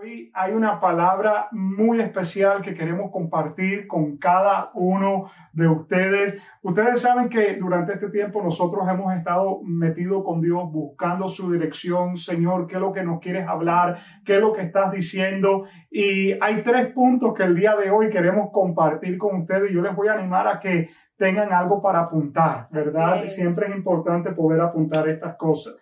Hoy hay una palabra muy especial que queremos compartir con cada uno de ustedes. Ustedes saben que durante este tiempo nosotros hemos estado metidos con Dios buscando su dirección. Señor, ¿qué es lo que nos quieres hablar? ¿Qué es lo que estás diciendo? Y hay tres puntos que el día de hoy queremos compartir con ustedes. Yo les voy a animar a que tengan algo para apuntar, ¿verdad? Siempre es importante poder apuntar estas cosas.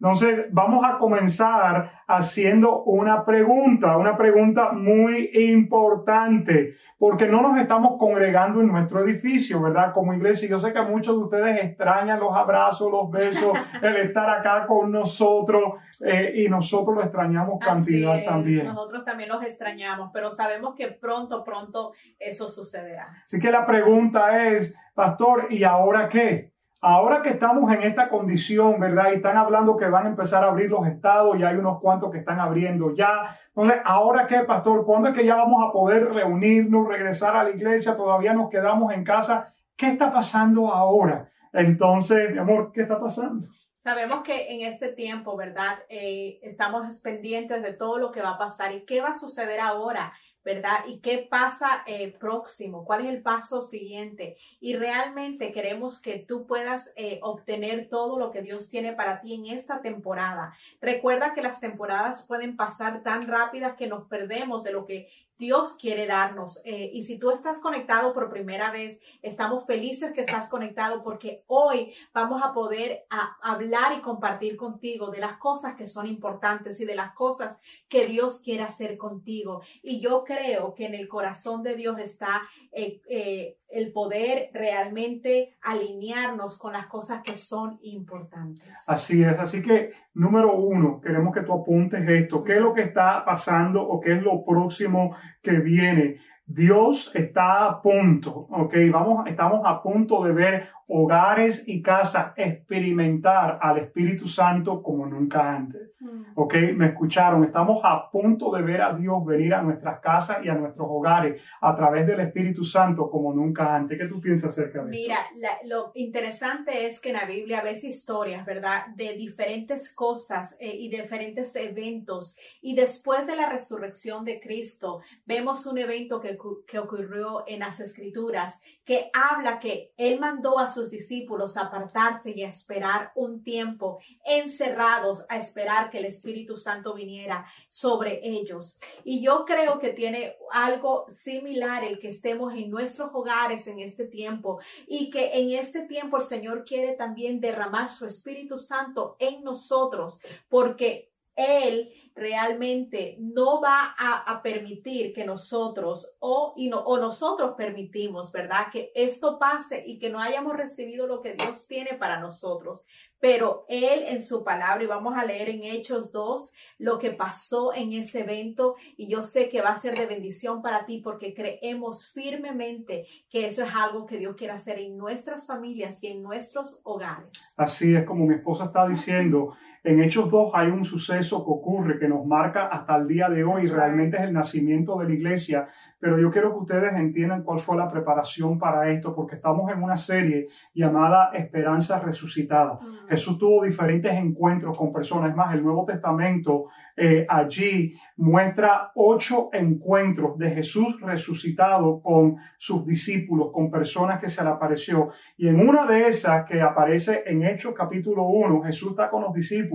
Entonces, vamos a comenzar haciendo una pregunta, una pregunta muy importante, porque no nos estamos congregando en nuestro edificio, ¿verdad? Como iglesia, yo sé que muchos de ustedes extrañan los abrazos, los besos, el estar acá con nosotros, eh, y nosotros lo extrañamos cantidad también. Nosotros también los extrañamos, pero sabemos que pronto, pronto eso sucederá. Así que la pregunta es, pastor, ¿y ahora qué? Ahora que estamos en esta condición, ¿verdad? Y están hablando que van a empezar a abrir los estados y hay unos cuantos que están abriendo ya. Entonces, ¿ahora qué, pastor? ¿Cuándo es que ya vamos a poder reunirnos, regresar a la iglesia? Todavía nos quedamos en casa. ¿Qué está pasando ahora? Entonces, mi amor, ¿qué está pasando? Sabemos que en este tiempo, ¿verdad? Eh, estamos pendientes de todo lo que va a pasar y qué va a suceder ahora ¿verdad? ¿Y qué pasa eh, próximo? ¿Cuál es el paso siguiente? Y realmente queremos que tú puedas eh, obtener todo lo que Dios tiene para ti en esta temporada. Recuerda que las temporadas pueden pasar tan rápidas que nos perdemos de lo que Dios quiere darnos. Eh, y si tú estás conectado por primera vez, estamos felices que estás conectado porque hoy vamos a poder hablar y compartir contigo de las cosas que son importantes y de las cosas que Dios quiere hacer contigo. Y yo creo que en el corazón de Dios está eh, eh, el poder realmente alinearnos con las cosas que son importantes. Así es, así que número uno, queremos que tú apuntes esto, qué es lo que está pasando o qué es lo próximo que viene. Dios está a punto, ok, vamos, estamos a punto de ver hogares y casas experimentar al Espíritu Santo como nunca antes. Mm. ¿Ok? Me escucharon. Estamos a punto de ver a Dios venir a nuestras casas y a nuestros hogares a través del Espíritu Santo como nunca antes. ¿Qué tú piensas acerca de eso? Mira, lo interesante es que en la Biblia ves historias, ¿verdad? De diferentes cosas eh, y diferentes eventos. Y después de la resurrección de Cristo, vemos un evento que, que ocurrió en las Escrituras que habla que Él mandó a sus discípulos apartarse y a esperar un tiempo encerrados a esperar que el Espíritu Santo viniera sobre ellos. Y yo creo que tiene algo similar el que estemos en nuestros hogares en este tiempo y que en este tiempo el Señor quiere también derramar su Espíritu Santo en nosotros porque Él realmente no va a, permitir que nosotros o, o nosotros permitimos, ¿verdad? Que esto pase y que no hayamos recibido lo que Dios tiene para nosotros. Pero Él en su palabra, y vamos a leer en Hechos 2 lo que pasó en ese evento, y yo sé que va a ser de bendición para ti porque creemos firmemente que eso es algo que Dios quiere hacer en nuestras familias y en nuestros hogares. Así es como mi esposa está diciendo. En Hechos 2 hay un suceso que ocurre que nos marca hasta el día de hoy. Realmente es el nacimiento de la iglesia. Pero yo quiero que ustedes entiendan cuál fue la preparación para esto, porque estamos en una serie llamada Esperanza Resucitada. Mm. Jesús tuvo diferentes encuentros con personas. Es más, el Nuevo Testamento eh, allí muestra ocho encuentros de Jesús resucitado con sus discípulos, con personas que se le apareció. Y en una de esas que aparece en Hechos capítulo 1, Jesús está con los discípulos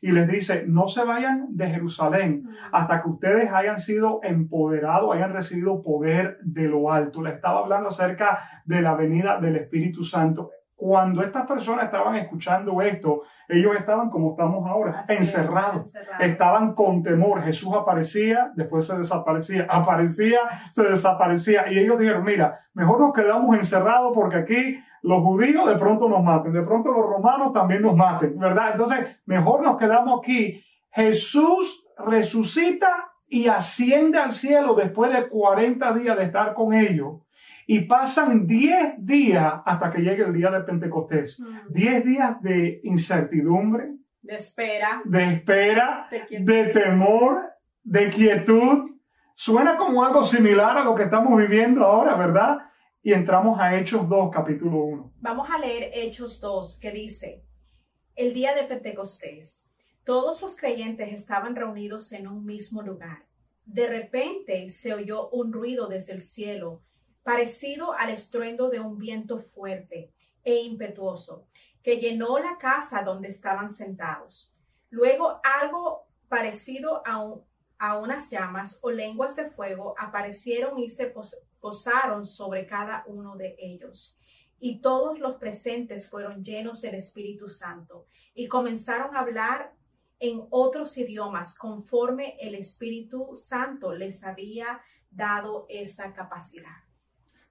y les dice, no se vayan de Jerusalén hasta que ustedes hayan sido empoderados, hayan recibido poder de lo alto. Le estaba hablando acerca de la venida del Espíritu Santo. Cuando estas personas estaban escuchando esto, ellos estaban como estamos ahora, encerrados. Estaban con temor. Jesús aparecía, después se desaparecía, aparecía, se desaparecía. Y ellos dijeron, mira, mejor nos quedamos encerrados porque aquí los judíos de pronto nos maten, de pronto los romanos también nos maten, ¿verdad? Entonces, mejor nos quedamos aquí. Jesús resucita y asciende al cielo después de 40 días de estar con ellos y pasan 10 días hasta que llegue el día de Pentecostés. 10 mm. días de incertidumbre. De espera. De espera, de, temor, de quietud. Suena como algo similar a lo que estamos viviendo ahora, ¿verdad? Y entramos a Hechos 2, capítulo 1. Vamos a leer Hechos 2, que dice, el día de Pentecostés, todos los creyentes estaban reunidos en un mismo lugar. De repente se oyó un ruido desde el cielo, parecido al estruendo de un viento fuerte e impetuoso, que llenó la casa donde estaban sentados. Luego algo parecido a, a unas llamas o lenguas de fuego aparecieron y se posaron sobre cada uno de ellos. Y todos los presentes fueron llenos del Espíritu Santo y comenzaron a hablar en otros idiomas conforme el Espíritu Santo les había dado esa capacidad.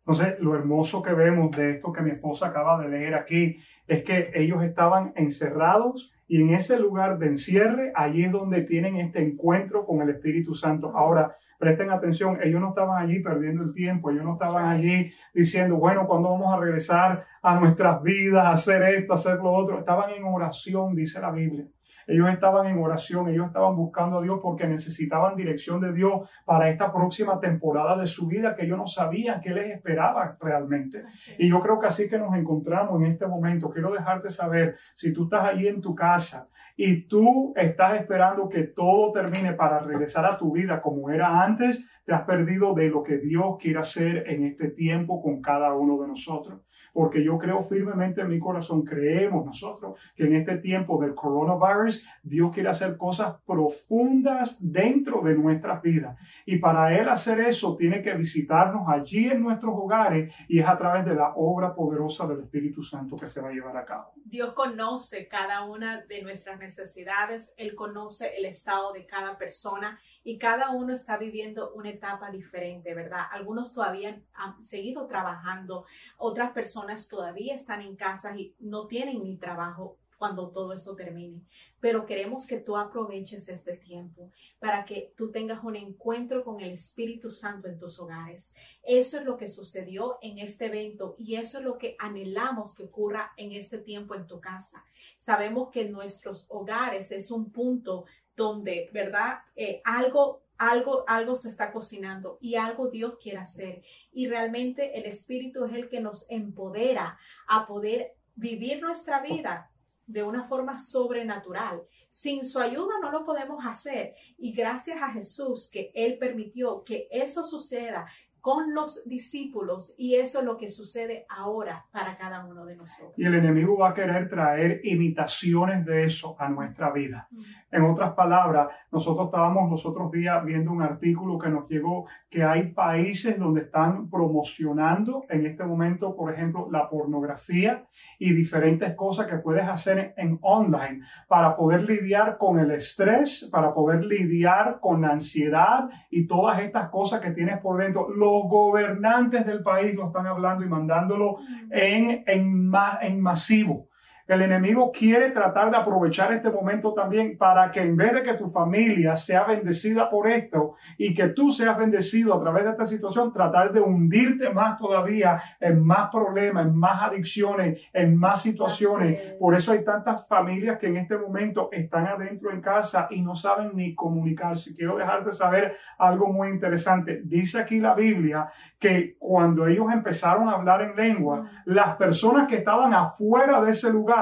Entonces, lo hermoso que vemos de esto que mi esposa acaba de leer aquí es que ellos estaban encerrados y en ese lugar de encierre, allí es donde tienen este encuentro con el Espíritu Santo. Ahora, presten atención, ellos no estaban allí perdiendo el tiempo, ellos no estaban allí diciendo, bueno, ¿cuándo vamos a regresar a nuestras vidas, a hacer esto, a hacer lo otro? Estaban en oración, dice la Biblia. Ellos estaban en oración, ellos estaban buscando a Dios porque necesitaban dirección de Dios para esta próxima temporada de su vida que ellos no sabían qué les esperaba realmente. Y yo creo que así que nos encontramos en este momento. Quiero dejarte saber, si tú estás allí en tu casa y tú estás esperando que todo termine para regresar a tu vida como era antes, te has perdido de lo que Dios quiere hacer en este tiempo con cada uno de nosotros porque yo creo firmemente en mi corazón, creemos nosotros que en este tiempo del coronavirus, Dios quiere hacer cosas profundas dentro de nuestras vidas. Y para Él hacer eso, tiene que visitarnos allí en nuestros hogares y es a través de la obra poderosa del Espíritu Santo que se va a llevar a cabo. Dios conoce cada una de nuestras necesidades, Él conoce el estado de cada persona y cada uno está viviendo una etapa diferente, ¿verdad? Algunos todavía han seguido trabajando, otras personas todavía están en casa y no tienen ni trabajo cuando todo esto termine. Pero queremos que tú aproveches este tiempo para que tú tengas un encuentro con el Espíritu Santo en tus hogares. Eso es lo que sucedió en este evento y eso es lo que anhelamos que ocurra en este tiempo en tu casa. Sabemos que nuestros hogares es un punto donde, ¿verdad? Eh, algo algo, algo se está cocinando y algo Dios quiere hacer. Y realmente el Espíritu es el que nos empodera a poder vivir nuestra vida de una forma sobrenatural. Sin su ayuda no lo podemos hacer. Y gracias a Jesús que Él permitió que eso suceda, con los discípulos y eso es lo que sucede ahora para cada uno de nosotros. Y el enemigo va a querer traer imitaciones de eso a nuestra vida. En otras palabras, nosotros estábamos los otros días viendo un artículo que nos llegó que hay países donde están promocionando en este momento, por ejemplo, la pornografía y diferentes cosas que puedes hacer en online para poder lidiar con el estrés, para poder lidiar con la ansiedad y todas estas cosas que tienes por dentro los gobernantes del país lo están hablando y mandándolo en, en, en masivo. El enemigo quiere tratar de aprovechar este momento también para que en vez de que tu familia sea bendecida por esto y que tú seas bendecido a través de esta situación, tratar de hundirte más todavía en más problemas, en más adicciones, en más situaciones. Por eso hay tantas familias que en este momento están adentro en casa y no saben ni comunicarse. Quiero dejarte saber algo muy interesante. Dice aquí la Biblia que cuando ellos empezaron a hablar en lengua, las personas que estaban afuera de ese lugar,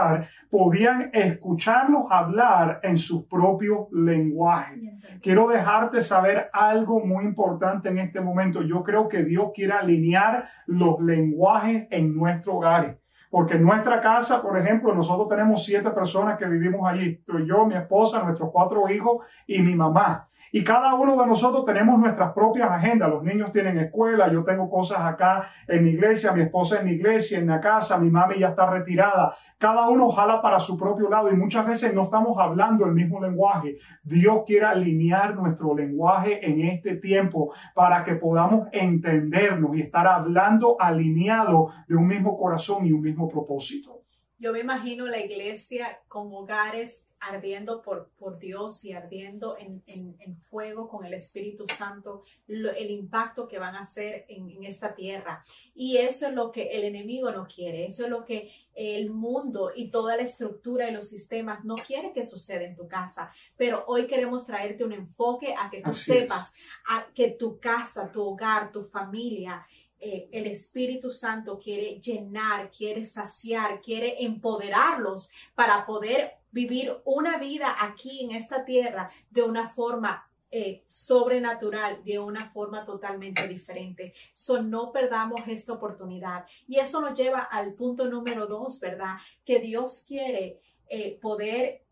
podían escucharlos hablar en su propio lenguaje. Quiero dejarte saber algo muy importante en este momento. Yo creo que Dios quiere alinear los lenguajes en nuestro hogar. Porque en nuestra casa, por ejemplo, nosotros tenemos siete personas que vivimos allí. Yo, mi esposa, nuestros cuatro hijos y mi mamá. Y cada uno de nosotros tenemos nuestras propias agendas. Los niños tienen escuela, yo tengo cosas acá en mi iglesia, mi esposa en mi iglesia, en la casa, mi mami ya está retirada. Cada uno jala para su propio lado y muchas veces no estamos hablando el mismo lenguaje. Dios quiere alinear nuestro lenguaje en este tiempo para que podamos entendernos y estar hablando alineado de un mismo corazón y un mismo propósito. Yo me imagino la iglesia con hogares ardiendo por, por Dios y ardiendo en, en, fuego con el Espíritu Santo, el impacto que van a hacer en, en, esta tierra. Y eso es lo que el enemigo no quiere, eso es lo que el mundo y toda la estructura y los sistemas no quiere que suceda en tu casa. Pero hoy queremos traerte un enfoque a que tú sepas a que tu casa, tu hogar, tu familia, eh, el Espíritu Santo quiere llenar, quiere saciar, quiere empoderarlos para poder vivir una vida aquí en esta tierra de una forma eh, sobrenatural de una forma totalmente diferente. So, no perdamos esta oportunidad. Y eso nos lleva al punto número dos, ¿verdad? Que Dios quiere eh, poder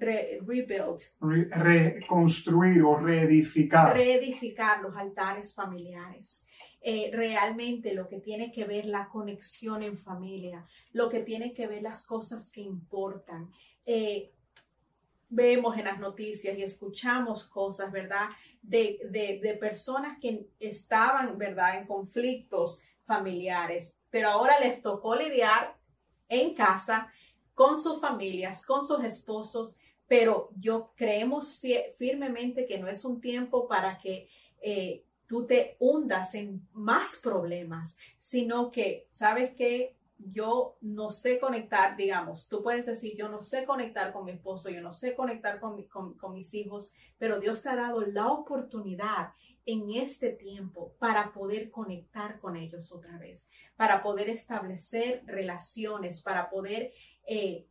rebuild. reconstruir o reedificar. Reedificar los altares familiares. realmente lo que tiene que ver la conexión en familia, lo que tiene que ver las cosas que importan vemos en las noticias y escuchamos cosas, ¿verdad? De, de, personas que estaban, ¿verdad? En conflictos familiares, pero ahora les tocó lidiar en casa con sus familias, con sus esposos, pero yo creemos firmemente que no es un tiempo para que eh, tú te hundas en más problemas, sino que, ¿sabes qué? yo no sé conectar, digamos, tú puedes decir, yo no sé conectar con mi esposo, yo no sé conectar con, mis hijos, pero Dios te ha dado la oportunidad en este tiempo para poder conectar con ellos otra vez, para poder establecer relaciones, para poder eh,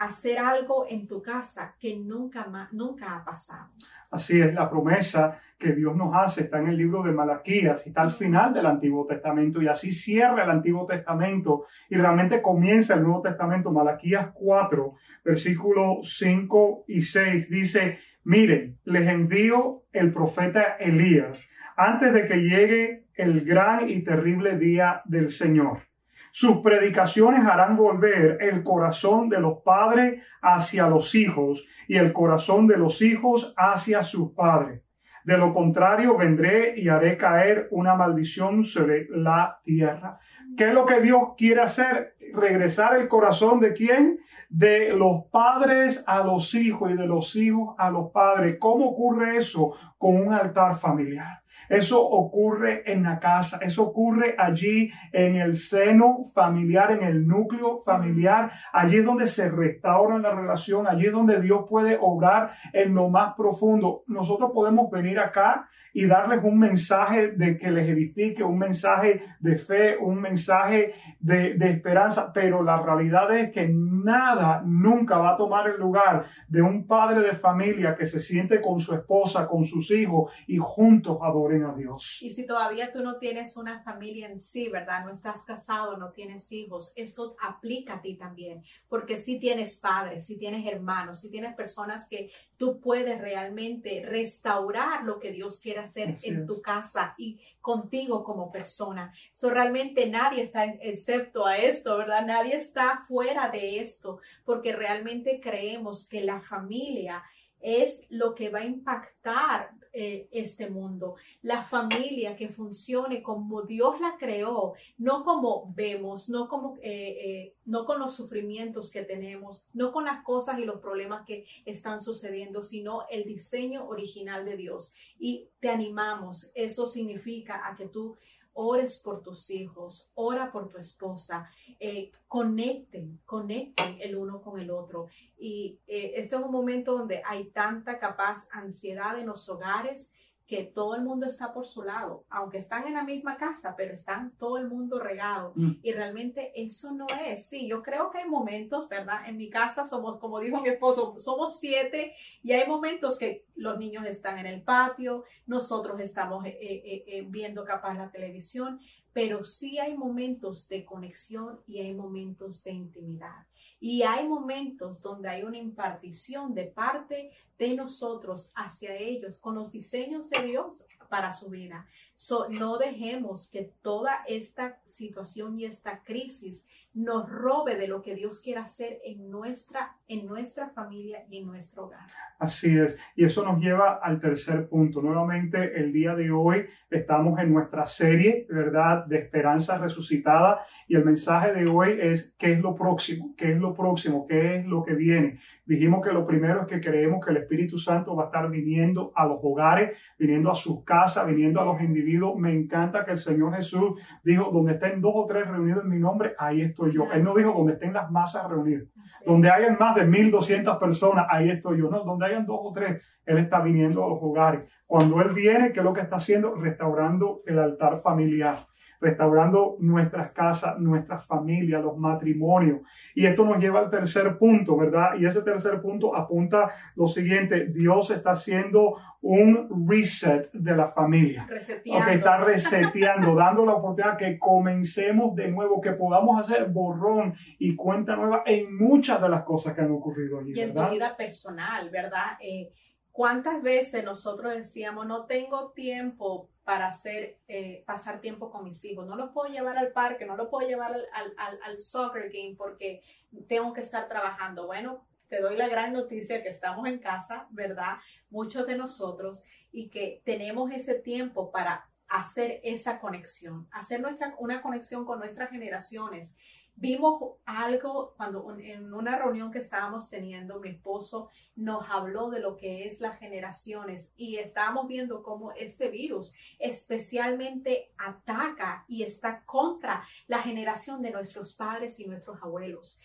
hacer algo en tu casa que nunca, nunca ha pasado. Así es, la promesa que Dios nos hace está en el libro de Malaquías está al final del Antiguo Testamento y así cierra el Antiguo Testamento y realmente comienza el Nuevo Testamento. Malaquías 4, versículos 5 y 6 dice, miren, les envío el profeta Elías antes de que llegue el gran y terrible día del Señor. Sus predicaciones harán volver el corazón de los padres hacia los hijos y el corazón de los hijos hacia sus padres. De lo contrario, vendré y haré caer una maldición sobre la tierra. ¿Qué es lo que Dios quiere hacer? Regresar el corazón de quién? De los padres a los hijos y de los hijos a los padres. ¿Cómo ocurre eso? Con un altar familiar. Eso ocurre en la casa, eso ocurre allí en el seno familiar, en el núcleo familiar, allí es donde se restaura la relación, allí es donde Dios puede obrar en lo más profundo. Nosotros podemos venir acá y darles un mensaje de que les edifique, un mensaje de fe, un mensaje de, esperanza, pero la realidad es que nada nunca va a tomar el lugar de un padre de familia que se siente con su esposa, con sus hijos y juntos adoren a Dios. Y si todavía tú no tienes una familia en sí, ¿verdad? No estás casado, no tienes hijos, esto aplica a ti también, porque si tienes padres, si tienes hermanos, si tienes personas que tú puedes realmente restaurar lo que Dios quiere hacer en tu casa y contigo como persona. So, realmente nadie está excepto a esto, ¿verdad? Nadie está fuera de esto, porque realmente creemos que la familia es lo que va a impactar eh, este mundo. La familia que funcione como Dios la creó, no como vemos, no, como, eh, eh, no con los sufrimientos que tenemos, no con las cosas y los problemas que están sucediendo, sino el diseño original de Dios. Y te animamos, eso significa a que tú ores por tus hijos, ora por tu esposa, eh, conecten, conecten el uno con el otro. Y este es un momento donde hay tanta capaz ansiedad en los hogares que todo el mundo está por su lado, aunque están en la misma casa, pero están todo el mundo regado. Mm. Y realmente eso no es. Sí, yo creo que hay momentos, ¿verdad? En mi casa somos, como dijo mi esposo, somos siete y hay momentos que los niños están en el patio, nosotros estamos eh, eh, eh, viendo capaz la televisión, pero sí hay momentos de conexión y hay momentos de intimidad. Y hay momentos donde hay una impartición de parte de nosotros hacia ellos con los diseños de Dios para su vida. no dejemos que toda esta situación y esta crisis nos robe de lo que Dios quiere hacer en nuestra, en nuestra familia y en nuestro hogar. Así es. Y eso nos lleva al tercer punto. Nuevamente, el día de hoy estamos en nuestra serie, ¿verdad?, de esperanza resucitada. Y el mensaje de hoy es, ¿qué es lo próximo? ¿Qué es lo próximo? ¿Qué es lo que viene? Dijimos que lo primero es que creemos que el Espíritu Santo va a estar viniendo a los hogares, viniendo a sus casas, viniendo a los individuos. Me encanta que el Señor Jesús dijo, donde estén dos o tres reunidos en mi nombre, ahí estoy yo. Él no dijo donde estén las masas reunidas. Donde hayan más de 1.200 personas, ahí estoy yo. No, donde hayan dos o tres, Él está viniendo a los hogares. Cuando Él viene, ¿qué es lo que está haciendo? Restaurando el altar familiar restaurando nuestras casas, nuestras familias, los matrimonios. Y esto nos lleva al tercer punto, ¿verdad? Y ese tercer punto apunta lo siguiente, Dios está haciendo un reset de la familia. Reseteando. que está reseteando, dando la oportunidad que comencemos de nuevo, que podamos hacer borrón y cuenta nueva en muchas de las cosas que han ocurrido allí. Y en tu vida personal, ¿verdad? Eh, ¿Cuántas veces nosotros decíamos, no tengo tiempo para hacer, eh, pasar tiempo con mis hijos? No los puedo llevar al parque, no los puedo llevar al, al, al, soccer game porque tengo que estar trabajando. Bueno, te doy la gran noticia que estamos en casa, ¿verdad? Muchos de nosotros y que tenemos ese tiempo para hacer esa conexión, hacer nuestra, una conexión con nuestras generaciones Vimos algo cuando en una reunión que estábamos teniendo, mi esposo nos habló de lo que es las generaciones y estábamos viendo cómo este virus especialmente ataca y está contra la generación de nuestros padres y nuestros abuelos.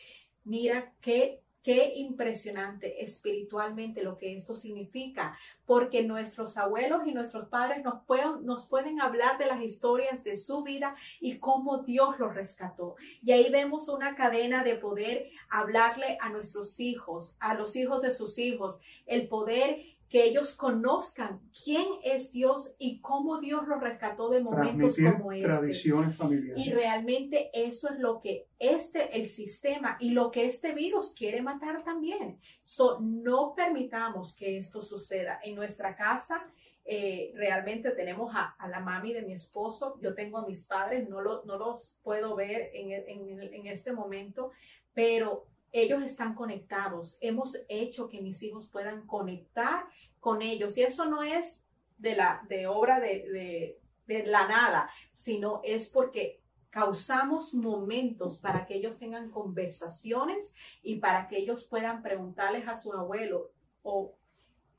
Mira qué Qué impresionante espiritualmente lo que esto significa, porque nuestros abuelos y nuestros padres nos pueden, nos pueden hablar de las historias de su vida y cómo Dios los rescató. Y ahí vemos una cadena de poder hablarle a nuestros hijos, a los hijos de sus hijos, el poder que ellos conozcan quién es Dios y cómo Dios los rescató de momentos como este. Tradiciones familiares. Y realmente eso es lo que este, el sistema y lo que este virus quiere matar también. So, no permitamos que esto suceda en nuestra casa. Eh, realmente tenemos a, la mami de mi esposo, yo tengo a mis padres, no, no los puedo ver en, en, en este momento, pero ellos están conectados. Hemos hecho que mis hijos puedan conectar con ellos. Y eso no es de, la, de obra de, de, la nada, sino es porque causamos momentos para que ellos tengan conversaciones y para que ellos puedan preguntarles a su abuelo o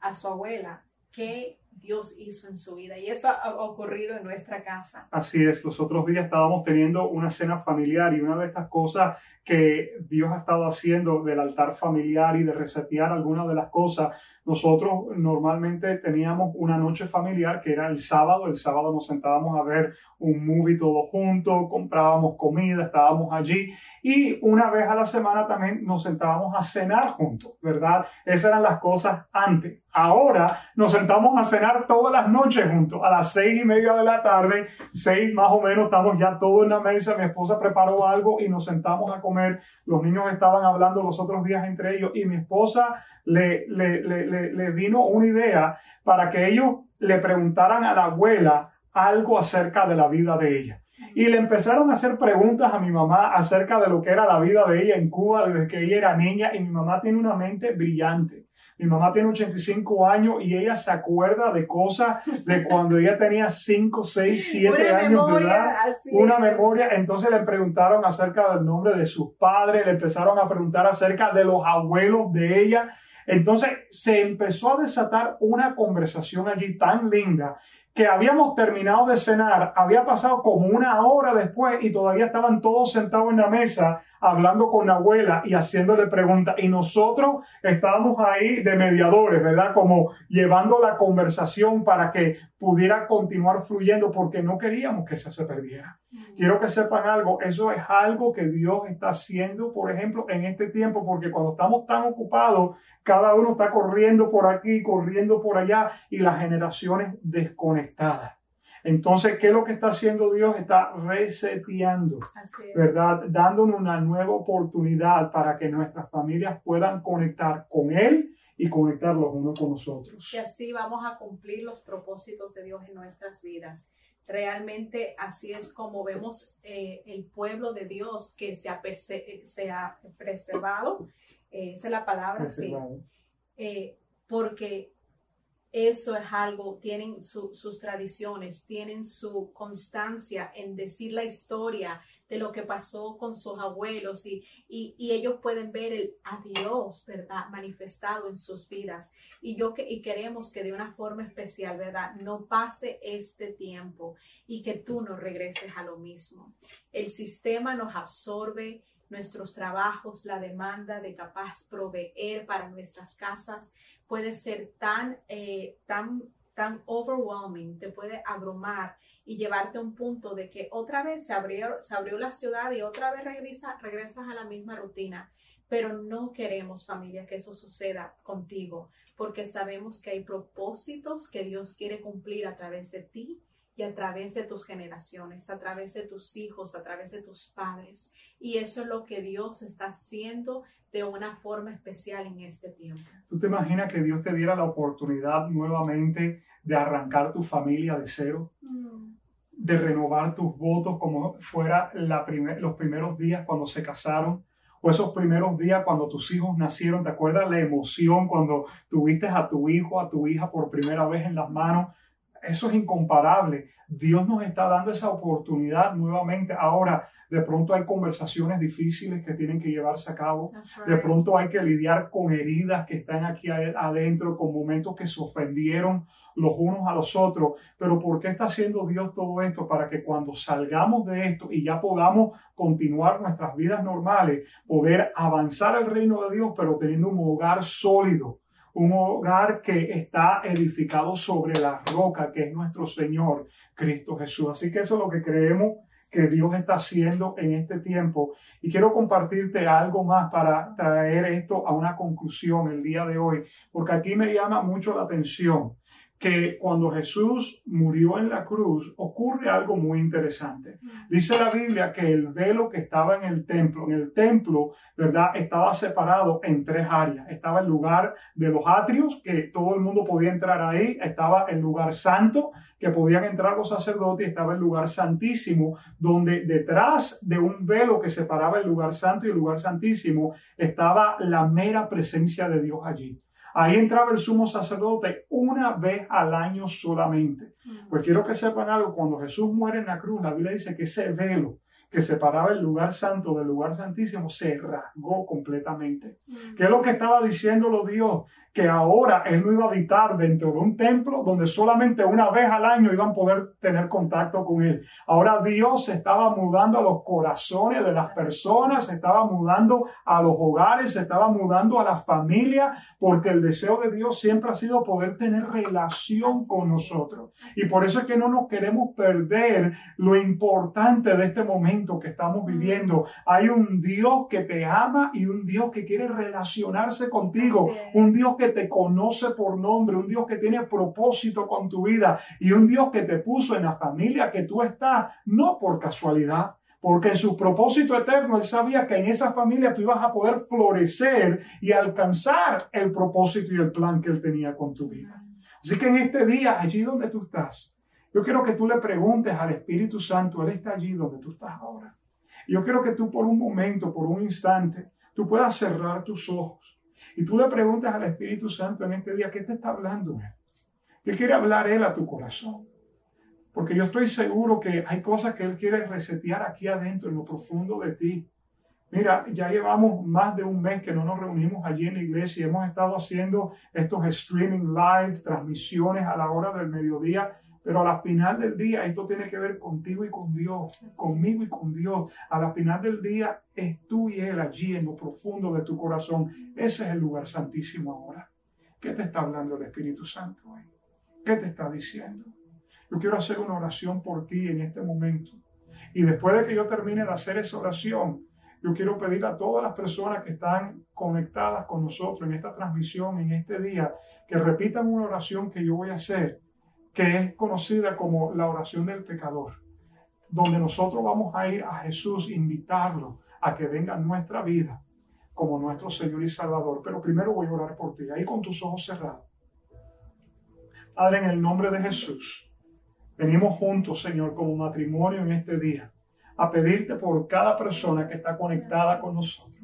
a su abuela qué Dios hizo en su vida. Y eso ha ocurrido en nuestra casa. Así es, los otros días estábamos teniendo una cena familiar y una de estas cosas que Dios ha estado haciendo del altar familiar y de resetear algunas de las cosas nosotros normalmente teníamos una noche familiar que era el sábado. El sábado nos sentábamos a ver un movie todos juntos, comprábamos comida, estábamos allí. Y una vez a la semana también nos sentábamos a cenar juntos, ¿verdad? Esas eran las cosas antes. Ahora nos sentamos a cenar todas las noches juntos. A las seis y media de la tarde, seis más o menos, estamos ya todos en la mesa. Mi esposa preparó algo y nos sentamos a comer. Los niños estaban hablando los otros días entre ellos y mi esposa le, le, le, le, vino una idea para que ellos le preguntaran a la abuela algo acerca de la vida de ella. Y le empezaron a hacer preguntas a mi mamá acerca de lo que era la vida de ella en Cuba desde que ella era niña y mi mamá tiene una mente brillante. Mi mamá tiene 85 años y ella se acuerda de cosas de cuando ella tenía 5, 6, 7 años, ¿verdad? Una memoria. Entonces le preguntaron acerca del nombre de sus padres, le empezaron a preguntar acerca de los abuelos de ella entonces se empezó a desatar una conversación allí tan linda que habíamos terminado de cenar, había pasado como una hora después y todavía estaban todos sentados en la mesa hablando con la abuela y haciéndole preguntas. Y nosotros estábamos ahí de mediadores, ¿verdad? Como llevando la conversación para que pudiera continuar fluyendo porque no queríamos que eso se perdiera. Quiero que sepan algo, eso es algo que Dios está haciendo, por ejemplo, en este tiempo, porque cuando estamos tan ocupados, cada uno está corriendo por aquí, corriendo por allá y las generaciones desconectadas. Entonces, ¿qué es lo que está haciendo Dios? Está reseteando, ¿verdad? Dándonos una nueva oportunidad para que nuestras familias puedan conectar con Él y conectar los unos con nosotros. Y así vamos a cumplir los propósitos de Dios en nuestras vidas. Realmente así es como vemos eh, el pueblo de Dios que se ha, se ha preservado, eh, esa es la palabra, sí, eh, porque eso es algo, tienen sus tradiciones, tienen su constancia en decir la historia de lo que pasó con sus abuelos y, y, ellos pueden ver el adiós, ¿verdad? Manifestado en sus vidas. Y yo que, y queremos que de una forma especial, ¿verdad? No pase este tiempo y que tú no regreses a lo mismo. El sistema nos absorbe nuestros trabajos, la demanda de capaz proveer para nuestras casas puede ser tan, eh, tan tan overwhelming, te puede abrumar y llevarte a un punto de que otra vez se abrió, se abrió la ciudad y otra vez regresa, regresas a la misma rutina. Pero no queremos, familia, que eso suceda contigo, porque sabemos que hay propósitos que Dios quiere cumplir a través de ti y a través de tus generaciones, a través de tus hijos, a través de tus padres. Y eso es lo que Dios está haciendo de una forma especial en este tiempo. ¿Tú te imaginas que Dios te diera la oportunidad nuevamente de arrancar tu familia de cero? Mm. De renovar tus votos como fuera la los primeros días cuando se casaron o esos primeros días cuando tus hijos nacieron, ¿te acuerdas la emoción cuando tuviste a tu hijo, a tu hija por primera vez en las manos? Eso es incomparable. Dios nos está dando esa oportunidad nuevamente. Ahora, de pronto hay conversaciones difíciles que tienen que llevarse a cabo. De pronto hay que lidiar con heridas que están aquí adentro, con momentos que se ofendieron los unos a los otros. Pero ¿por qué está haciendo Dios todo esto? Para que cuando salgamos de esto y ya podamos continuar nuestras vidas normales, poder avanzar el reino de Dios, pero teniendo un hogar sólido un hogar que está edificado sobre la roca, que es nuestro Señor Cristo Jesús. Así que eso es lo que creemos que Dios está haciendo en este tiempo. Y quiero compartirte algo más para traer esto a una conclusión el día de hoy, porque aquí me llama mucho la atención que cuando Jesús murió en la cruz ocurre algo muy interesante. Dice la Biblia que el velo que estaba en el templo, en el templo, ¿verdad? Estaba separado en tres áreas. Estaba el lugar de los atrios, que todo el mundo podía entrar ahí. Estaba el lugar santo, que podían entrar los sacerdotes. Estaba el lugar santísimo, donde detrás de un velo que separaba el lugar santo y el lugar santísimo, estaba la mera presencia de Dios allí. Ahí entraba el sumo sacerdote una vez al año solamente. Mm. Pues quiero que sepan algo, cuando Jesús muere en la cruz, la Biblia dice que ese velo que separaba el lugar santo del lugar santísimo se rasgó completamente. Mm. ¿Qué es lo que estaba diciéndolo Dios? Que ahora él no iba a habitar dentro de un templo donde solamente una vez al año iban a poder tener contacto con él. Ahora Dios se estaba mudando a los corazones de las personas, se estaba mudando a los hogares, se estaba mudando a la familia, porque el deseo de Dios siempre ha sido poder tener relación con nosotros. Y por eso es que no nos queremos perder lo importante de este momento que estamos viviendo. Hay un Dios que te ama y un Dios que quiere relacionarse contigo, un Dios que te conoce por nombre, un Dios que tiene propósito con tu vida y un Dios que te puso en la familia que tú estás, no por casualidad, porque en su propósito eterno Él sabía que en esa familia tú ibas a poder florecer y alcanzar el propósito y el plan que Él tenía con tu vida. Así que en este día, allí donde tú estás, yo quiero que tú le preguntes al Espíritu Santo, Él está allí donde tú estás ahora. Yo quiero que tú por un momento, por un instante, tú puedas cerrar tus ojos y tú le preguntas al Espíritu Santo en este día, ¿qué te está hablando? ¿Qué quiere hablar Él a tu corazón? Porque yo estoy seguro que hay cosas que Él quiere resetear aquí adentro, en lo profundo de ti. Mira, ya llevamos más de un mes que no nos reunimos allí en la iglesia y hemos estado haciendo estos streaming live, transmisiones a la hora del mediodía pero a la final del día, esto tiene que ver contigo y con Dios, conmigo y con Dios. A la final del día es tú y Él allí en lo profundo de tu corazón. Ese es el lugar santísimo ahora. ¿Qué te está hablando el Espíritu Santo hoy? ¿Qué te está diciendo? Yo quiero hacer una oración por ti en este momento. Y después de que yo termine de hacer esa oración, yo quiero pedir a todas las personas que están conectadas con nosotros en esta transmisión, en este día, que repitan una oración que yo voy a hacer que es conocida como la oración del pecador, donde nosotros vamos a ir a Jesús, invitarlo a que venga a nuestra vida como nuestro Señor y Salvador. Pero primero voy a orar por ti, ahí con tus ojos cerrados. Padre, en el nombre de Jesús, venimos juntos, Señor, como matrimonio en este día, a pedirte por cada persona que está conectada con nosotros.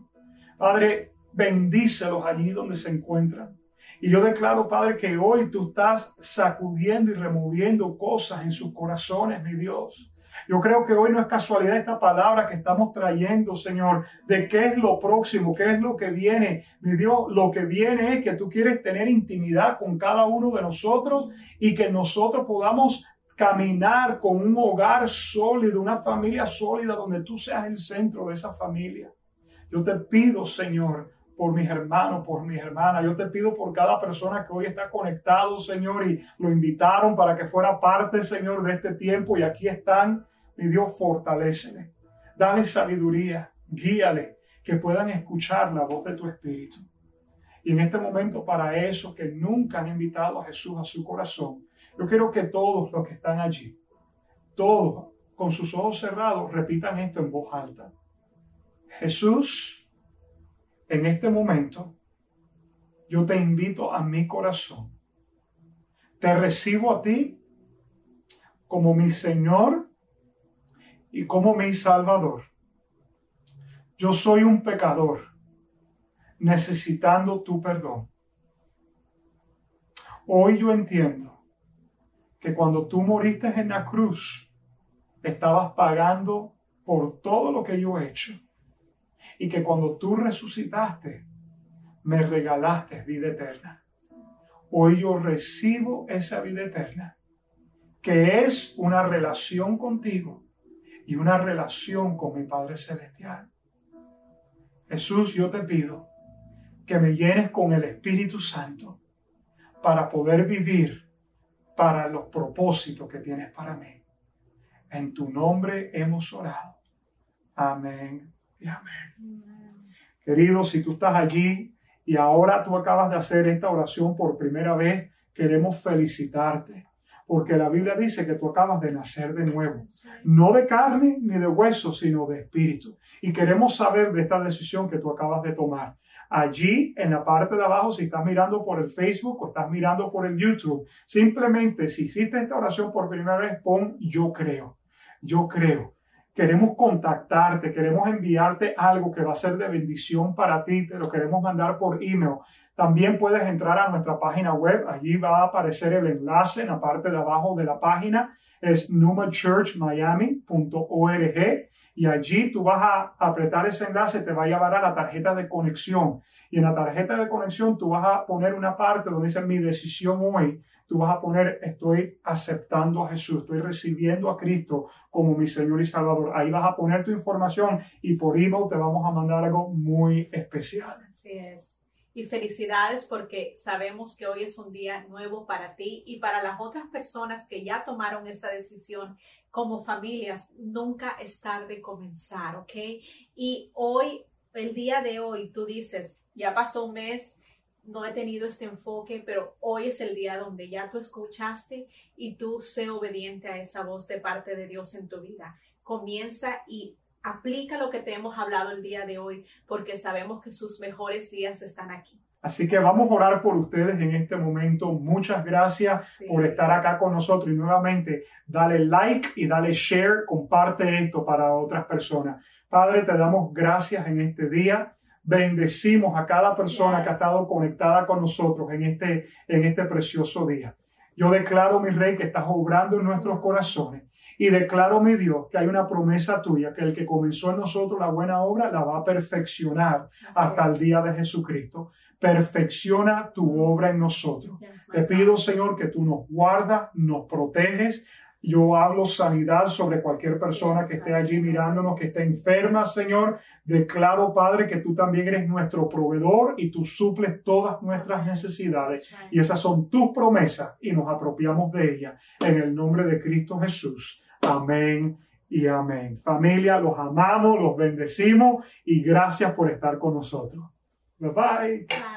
Padre, bendícelos allí donde se encuentran. Y yo declaro, Padre, que hoy tú estás sacudiendo y removiendo cosas en sus corazones, mi Dios. Yo creo que hoy no es casualidad esta palabra que estamos trayendo, Señor, de qué es lo próximo, qué es lo que viene. Mi Dios, lo que viene es que tú quieres tener intimidad con cada uno de nosotros y que nosotros podamos caminar con un hogar sólido, una familia sólida donde tú seas el centro de esa familia. Yo te pido, Señor, por mis hermanos, por mis hermanas. Yo te pido por cada persona que hoy está conectado, Señor, y lo invitaron para que fuera parte, Señor, de este tiempo. Y aquí están, mi Dios, fortalecele. Dale sabiduría, guíale, que puedan escuchar la voz de tu Espíritu. Y en este momento, para esos que nunca han invitado a Jesús a su corazón, yo quiero que todos los que están allí, todos con sus ojos cerrados, repitan esto en voz alta. Jesús, en este momento, yo te invito a mi corazón. Te recibo a ti como mi Señor y como mi Salvador. Yo soy un pecador necesitando tu perdón. Hoy yo entiendo que cuando tú moriste en la cruz, estabas pagando por todo lo que yo he hecho. Y que cuando tú resucitaste, me regalaste vida eterna. Hoy yo recibo esa vida eterna, que es una relación contigo y una relación con mi Padre Celestial. Jesús, yo te pido que me llenes con el Espíritu Santo para poder vivir para los propósitos que tienes para mí. En tu nombre hemos orado. Amén y amén. Querido, si tú estás allí y ahora tú acabas de hacer esta oración por primera vez, queremos felicitarte. Porque la Biblia dice que tú acabas de nacer de nuevo. No de carne ni de hueso, sino de espíritu. Y queremos saber de esta decisión que tú acabas de tomar allí en la parte de abajo, si estás mirando por el Facebook o estás mirando por el YouTube, simplemente si hiciste esta oración por primera vez, pon yo creo, yo creo. Queremos contactarte, queremos enviarte algo que va a ser de bendición para ti, te lo queremos mandar por email. También puedes entrar a nuestra página web, allí va a aparecer el enlace en la parte de abajo de la página, es numachurchmiami.org y allí tú vas a apretar ese enlace, te va a llevar a la tarjeta de conexión. Y en la tarjeta de conexión tú vas a poner una parte donde dice mi decisión hoy. Tú vas a poner estoy aceptando a Jesús, estoy recibiendo a Cristo como mi Señor y Salvador. Ahí vas a poner tu información y por email te vamos a mandar algo muy especial. Así es. Y felicidades porque sabemos que hoy es un día nuevo para ti y para las otras personas que ya tomaron esta decisión como familias, nunca es tarde comenzar, ¿ok? Y hoy, el día de hoy, tú dices, ya pasó un mes, no he tenido este enfoque, pero hoy es el día donde ya tú escuchaste y tú sé obediente a esa voz de parte de Dios en tu vida. Comienza y aplica lo que te hemos hablado el día de hoy, porque sabemos que sus mejores días están aquí. Así que vamos a orar por ustedes en este momento. Muchas gracias por estar acá con nosotros y nuevamente dale like y dale share, comparte esto para otras personas. Padre, te damos gracias en este día. Bendecimos a cada persona que ha estado conectada con nosotros en este, en este precioso día. Yo declaro, mi rey, que estás obrando en nuestros corazones. Y declaro, mi Dios, que hay una promesa tuya, que el que comenzó en nosotros la buena obra la va a perfeccionar hasta el día de Jesucristo perfecciona tu obra en nosotros. Te pido, Señor, que tú nos guardas, nos proteges. Yo hablo sanidad sobre cualquier persona que esté allí mirándonos, que esté enferma, Señor. Declaro, Padre, que tú también eres nuestro proveedor y tú suples todas nuestras necesidades. Y esas son tus promesas y nos apropiamos de ellas. En el nombre de Cristo Jesús. Amén y amén. Familia, los amamos, los bendecimos y gracias por estar con nosotros. Bye-bye. Bye.